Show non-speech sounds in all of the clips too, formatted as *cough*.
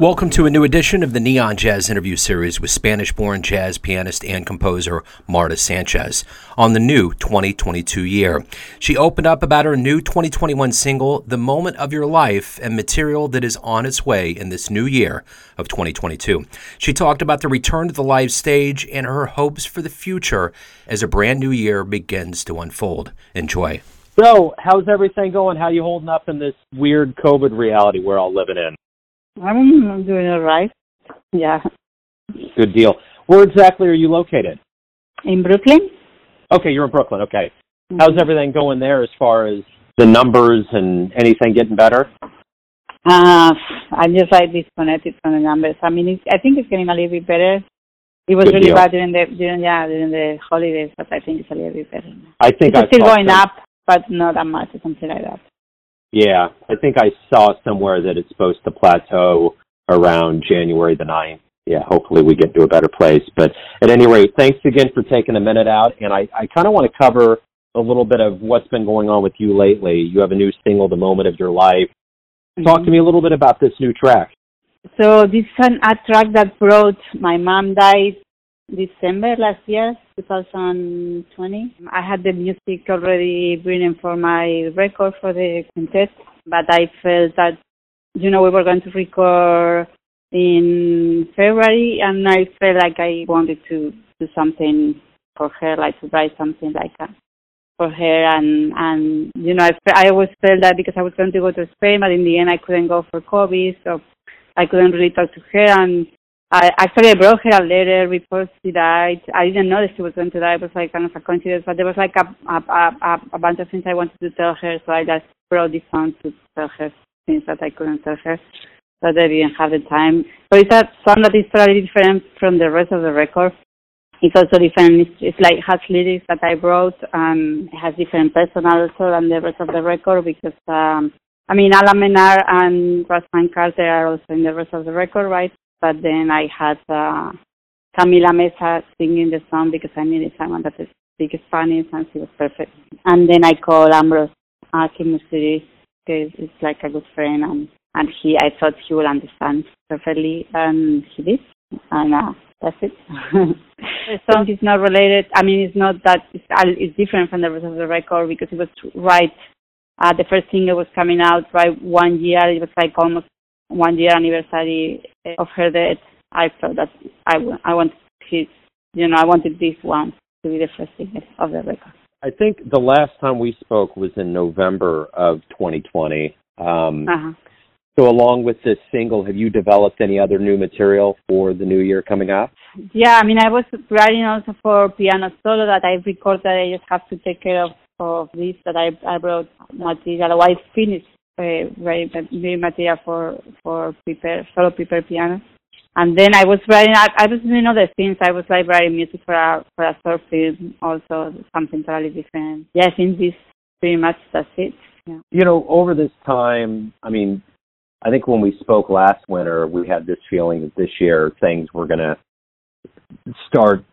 Welcome to a new edition of the Neon Jazz interview series with Spanish born jazz pianist and composer Marta Sanchez on the new 2022 year. She opened up about her new 2021 single, The Moment of Your Life, and material that is on its way in this new year of 2022. She talked about the return to the live stage and her hopes for the future as a brand new year begins to unfold. Enjoy. So, how's everything going? How you holding up in this weird COVID reality we're all living in? I'm doing all right. Yeah. Good deal. Where exactly are you located? In Brooklyn. Okay, you're in Brooklyn. Okay. Mm-hmm. How's everything going there as far as the numbers and anything getting better? Uh, I'm just like disconnected from the numbers. I mean, it's, I think it's getting a little bit better. It was Good really deal. bad during the during yeah during the holidays, but I think it's a little bit better. Now. I think it's I still going some- up, but not that much or something like that. Yeah, I think I saw somewhere that it's supposed to plateau around January the 9th. Yeah, hopefully we get to a better place. But at any rate, thanks again for taking a minute out. And I, I kind of want to cover a little bit of what's been going on with you lately. You have a new single, The Moment of Your Life. Mm-hmm. Talk to me a little bit about this new track. So this is an, a track that brought my mom died December last year, 2020. I had the music already written for my record for the quintet, but I felt that, you know, we were going to record in February, and I felt like I wanted to do something for her, like to write something like that for her, and and you know, I, I always felt that because I was going to go to Spain, but in the end I couldn't go for COVID, so I couldn't really talk to her, and I actually I brought her a letter before she died. I didn't know that she was going to die. It was like kind of a coincidence, but there was like a a a, a bunch of things I wanted to tell her, so I just brought this song to tell her things that I couldn't tell her. That I didn't have the time. But it's a song that is totally different from the rest of the record. It's also different. It's, it's like has lyrics that I wrote, and it has different personnel also than the rest of the record because um I mean Allan Mednard and Rashaan Carter are also in the rest of the record, right? But then I had uh, Camila Meza singing the song because I needed someone that speaks Spanish and she was perfect. And then I called Ambrose Akinmusire because it's like a good friend and, and he, I thought he would understand perfectly and he did. And uh, that's it. the song is not related. I mean, it's not that, it's, it's different from the rest of the record because it was right uh, the first single was coming out right one year. It was like almost one year anniversary of her death, I felt that I, I wanted his, you know, I wanted this one to be the first single of the record. I think the last time we spoke was in November of 2020. Um, Uh-huh. So, along with this single, have you developed any other new material for the new year coming up? Yeah, I mean, I was writing also for piano solo that I recorded. I just have to take care of, of this that I, I wrote material. I finished uh, very, very material for for prepare solo prepare piano. And then I was writing. I, I was doing other things. I was like writing music for a for a short film, also something totally different. Yeah, I think this pretty much that's it. Yeah. You know, over this time, I mean, I think when we spoke last winter, we had this feeling that this year things were going to start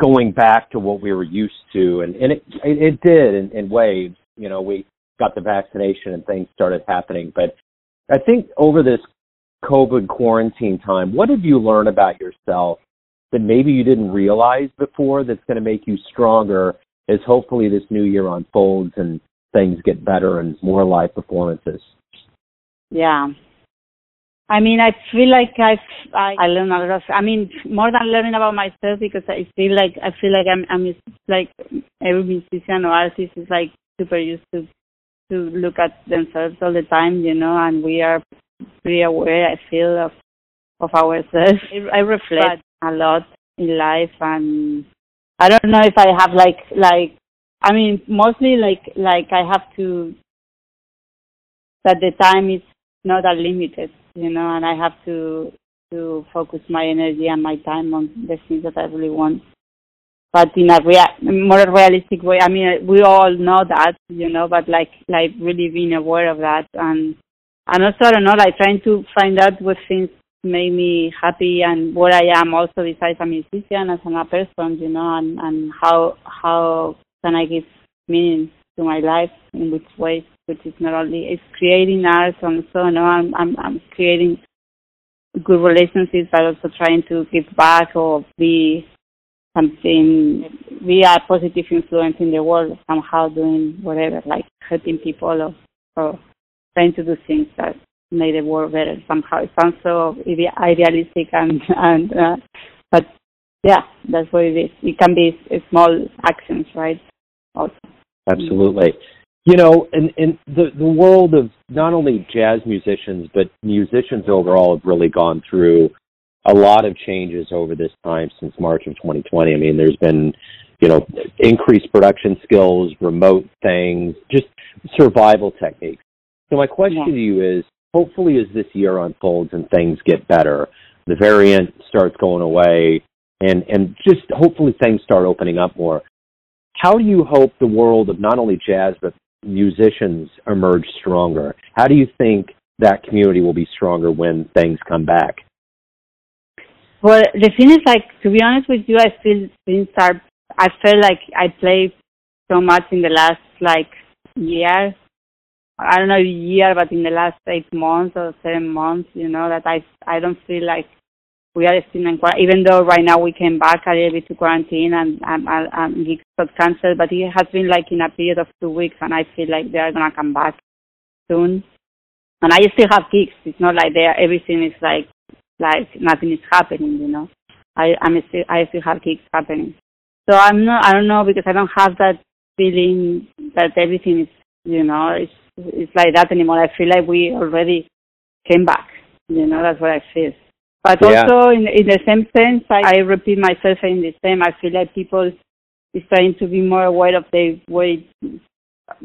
going back to what we were used to, and and it it, it did in, in waves. You know, we got the vaccination and things started happening, but I think over this COVID quarantine time, what did you learn about yourself that maybe you didn't realize before that's going to make you stronger as hopefully this new year unfolds and things get better and more live performances? Yeah. I mean, I feel like I've, I I learned a lot. Of, I mean, more than learning about myself because I feel like I feel like I'm I'm like every musician or artist is like super used to to look at themselves all the time, you know, and we are pretty aware. I feel of of ourselves. I reflect a lot in life, and I don't know if I have like like I mean, mostly like like I have to that the time is not unlimited, you know, and I have to to focus my energy and my time on the things that I really want. But in a rea- more realistic way, I mean, we all know that, you know, but like like really being aware of that. And and also I don't know, like trying to find out what things make me happy and what I am also besides a musician as a person, you know, and and how how can I give meaning to my life in which ways, which is not only it's creating art and so no, I'm I'm I'm creating good relationships, but also trying to give back or be something, be a positive influence in the world somehow, doing whatever, like helping people or, or trying to do things that make the world better somehow. It sounds so idealistic and *laughs* and uh, but yeah, that's what it is. It can be small actions, right? Also. Absolutely. You know, in, in the the world of not only jazz musicians but musicians overall have really gone through a lot of changes over this time since March of 2020. I mean, there's been you know increased production skills, remote things, just survival techniques. So my question yeah. to you is, hopefully, as this year unfolds and things get better, the variant starts going away, and and just hopefully things start opening up more. How do you hope the world of not only jazz but musicians emerge stronger? How do you think that community will be stronger when things come back? Well, the thing is, like, to be honest with you, I feel things are. I feel like I played so much in the last like year. I don't know year, but in the last eight months or seven months, you know, that I I don't feel like we are still in quarantine, even though right now we came back a little bit to quarantine and and, and gigs got canceled, but it has been like in a period of two weeks, and I feel like they are gonna come back soon. And I still have gigs. It's not like they are, everything is like like nothing is happening, you know. I I'm still I still have gigs happening. So I'm not I don't know because I don't have that feeling that everything is you know it's it's like that anymore. I feel like we already came back. You know that's what I feel. But yeah. also in in the same sense, I, I repeat myself in the same. I feel like people is trying to be more aware of their way,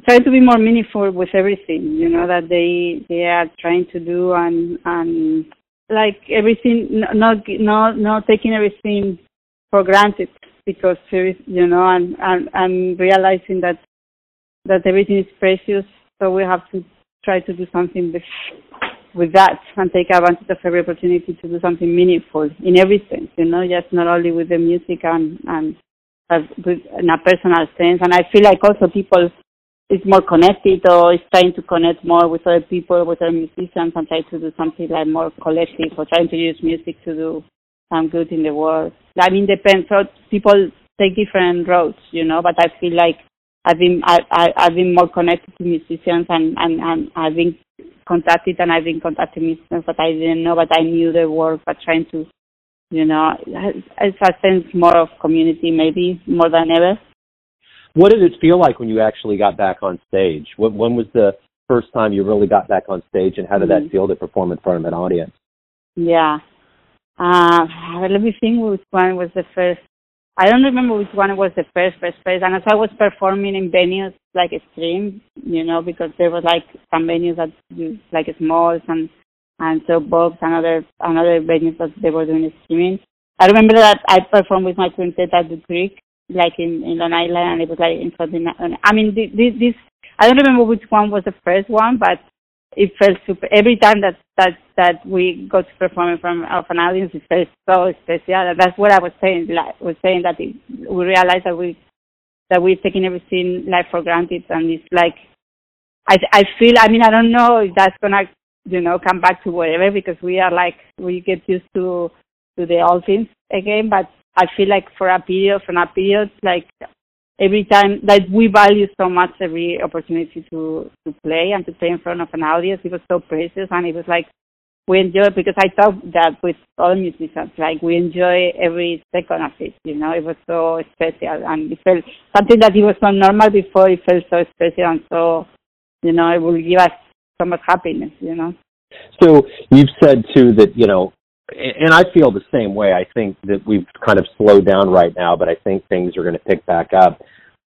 trying to be more meaningful with everything. You know that they they are trying to do and and like everything, not not not taking everything for granted because you know and and and realizing that that everything is precious. So we have to try to do something with with that and take advantage of every opportunity to do something meaningful in every sense, you know, just not only with the music and, and but with, in a personal sense. And I feel like also people is more connected or is trying to connect more with other people, with other musicians and try to do something like more collective or trying to use music to do some good in the world. I mean, depends. So people take different roads, you know, but I feel like I've been I, I I've been more connected to musicians and and and I've been contacted and I've been contacting musicians that I didn't know, but I knew their work, but trying to, you know, it's a sense more of community maybe more than ever. What did it feel like when you actually got back on stage? When, when was the first time you really got back on stage, and how did mm-hmm. that feel to perform in front of an audience? Yeah. Uh, let me think which one was the first I don't remember which one was the first first place. And as I was performing in venues like extreme, you know, because there was like some venues that do like smalls and and Soapbox and other another venues that they were doing streaming. I remember that I performed with my quintet at the Creek, like in in Long Island, and it was like in of. I mean, this this I don't remember which one was the first one, but it felt super. Every time that that that we got to perform in front of an audience, it felt so special. That's what I was saying. Like, was saying that it, we realized that we that we're taking everything like for granted, and it's like I I feel. I mean, I don't know if that's gonna you know come back to whatever because we are like we get used to to the old things again, but I feel like for a period, for a period, like every time that we value so much every opportunity to to play and to play in front of an audience. It was so precious, and it was like we enjoy because I talk that with all musicians. Like we enjoy every second of it. You know, it was so special, and it felt something that it was so normal before. It felt so special, and so you know, it will give us so much happiness. You know. So you've said too that you know and I feel the same way. I think that we've kind of slowed down right now, but I think things are going to pick back up.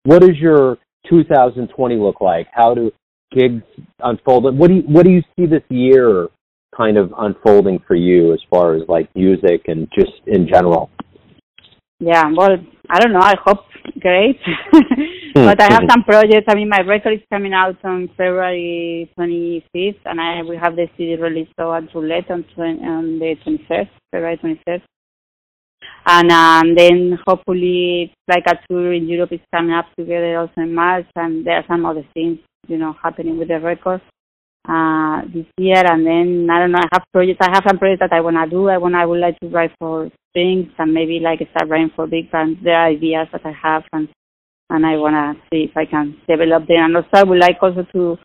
What does your 2020 look like? How do gigs unfold? What do you what do you see this year kind of unfolding for you as far as like music and just in general? Yeah, well, I don't know. I hope great, *laughs* but I have some projects. I mean, my record is coming out on February 25th, and I we have the CD release so at Roulette on, on the 21st, February 21st. And um, then hopefully, like a tour in Europe is coming up together also in March, and there are some other things, you know, happening with the record. Uh, this year, and then I don't know. I have projects. I have some projects that I wanna do. I wanna. I would like to write for things and maybe like start writing for big bands. There are ideas that I have, and and I wanna see if I can develop them. And also, I would like also to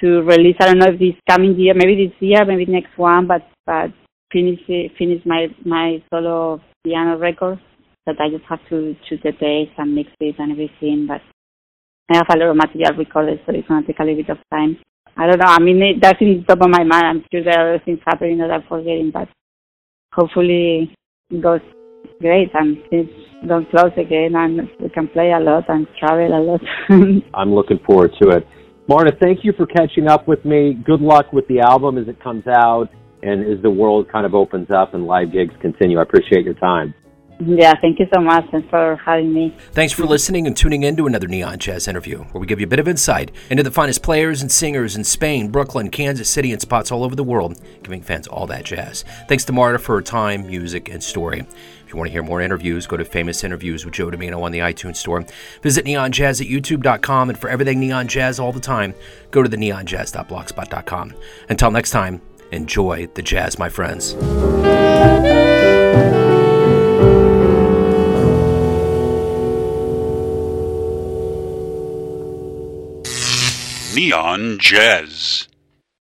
to release. I don't know if this coming year, maybe this year, maybe next one, but but finish finish my my solo piano record. That I just have to choose the dates and mix it and everything. But I have a lot of material recorded, so it's gonna take a little bit of time. I don't know. I mean, that's in the top of my mind. I'm sure there are other things happening that I'm forgetting, but hopefully it goes great and things don't close again and we can play a lot and travel a lot. *laughs* I'm looking forward to it. Marta, thank you for catching up with me. Good luck with the album as it comes out and as the world kind of opens up and live gigs continue. I appreciate your time. Yeah, thank you so much for having me. Thanks for listening and tuning in to another Neon Jazz interview, where we give you a bit of insight into the finest players and singers in Spain, Brooklyn, Kansas City, and spots all over the world, giving fans all that jazz. Thanks to Marta for her time, music, and story. If you want to hear more interviews, go to Famous Interviews with Joe Dimino on the iTunes Store. Visit neonjazz at youtube.com, and for everything Neon Jazz all the time, go to the neonjazz.blogspot.com. Until next time, enjoy the jazz, my friends. Neon Jazz.